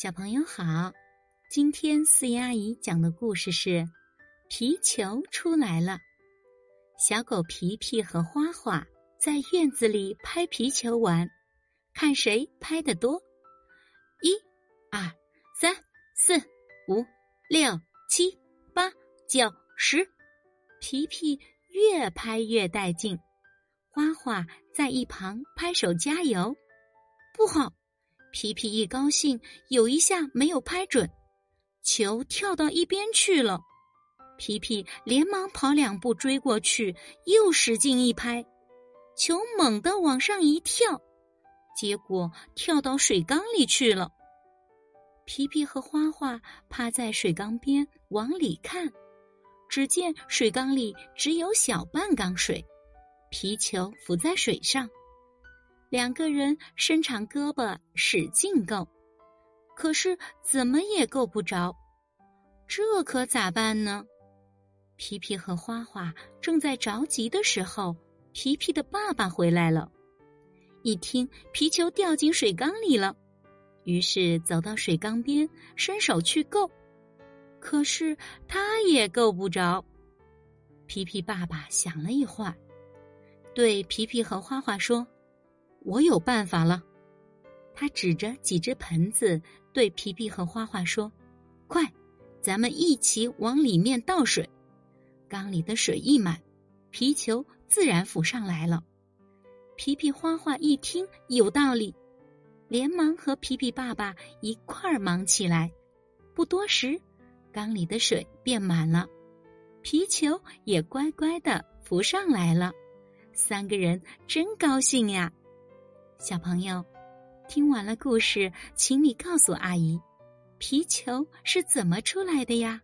小朋友好，今天四姨阿姨讲的故事是《皮球出来了》。小狗皮皮和花花在院子里拍皮球玩，看谁拍的多。一、二、三、四、五、六、七、八、九、十，皮皮越拍越带劲，花花在一旁拍手加油。不好！皮皮一高兴，有一下没有拍准，球跳到一边去了。皮皮连忙跑两步追过去，又使劲一拍，球猛地往上一跳，结果跳到水缸里去了。皮皮和花花趴在水缸边往里看，只见水缸里只有小半缸水，皮球浮在水上。两个人伸长胳膊使劲够，可是怎么也够不着，这可咋办呢？皮皮和花花正在着急的时候，皮皮的爸爸回来了，一听皮球掉进水缸里了，于是走到水缸边伸手去够，可是他也够不着。皮皮爸爸想了一会儿，对皮皮和花花说。我有办法了，他指着几只盆子对皮皮和花花说：“快，咱们一起往里面倒水。缸里的水一满，皮球自然浮上来了。”皮皮花花一听有道理，连忙和皮皮爸爸一块儿忙起来。不多时，缸里的水变满了，皮球也乖乖的浮上来了。三个人真高兴呀！小朋友，听完了故事，请你告诉阿姨，皮球是怎么出来的呀？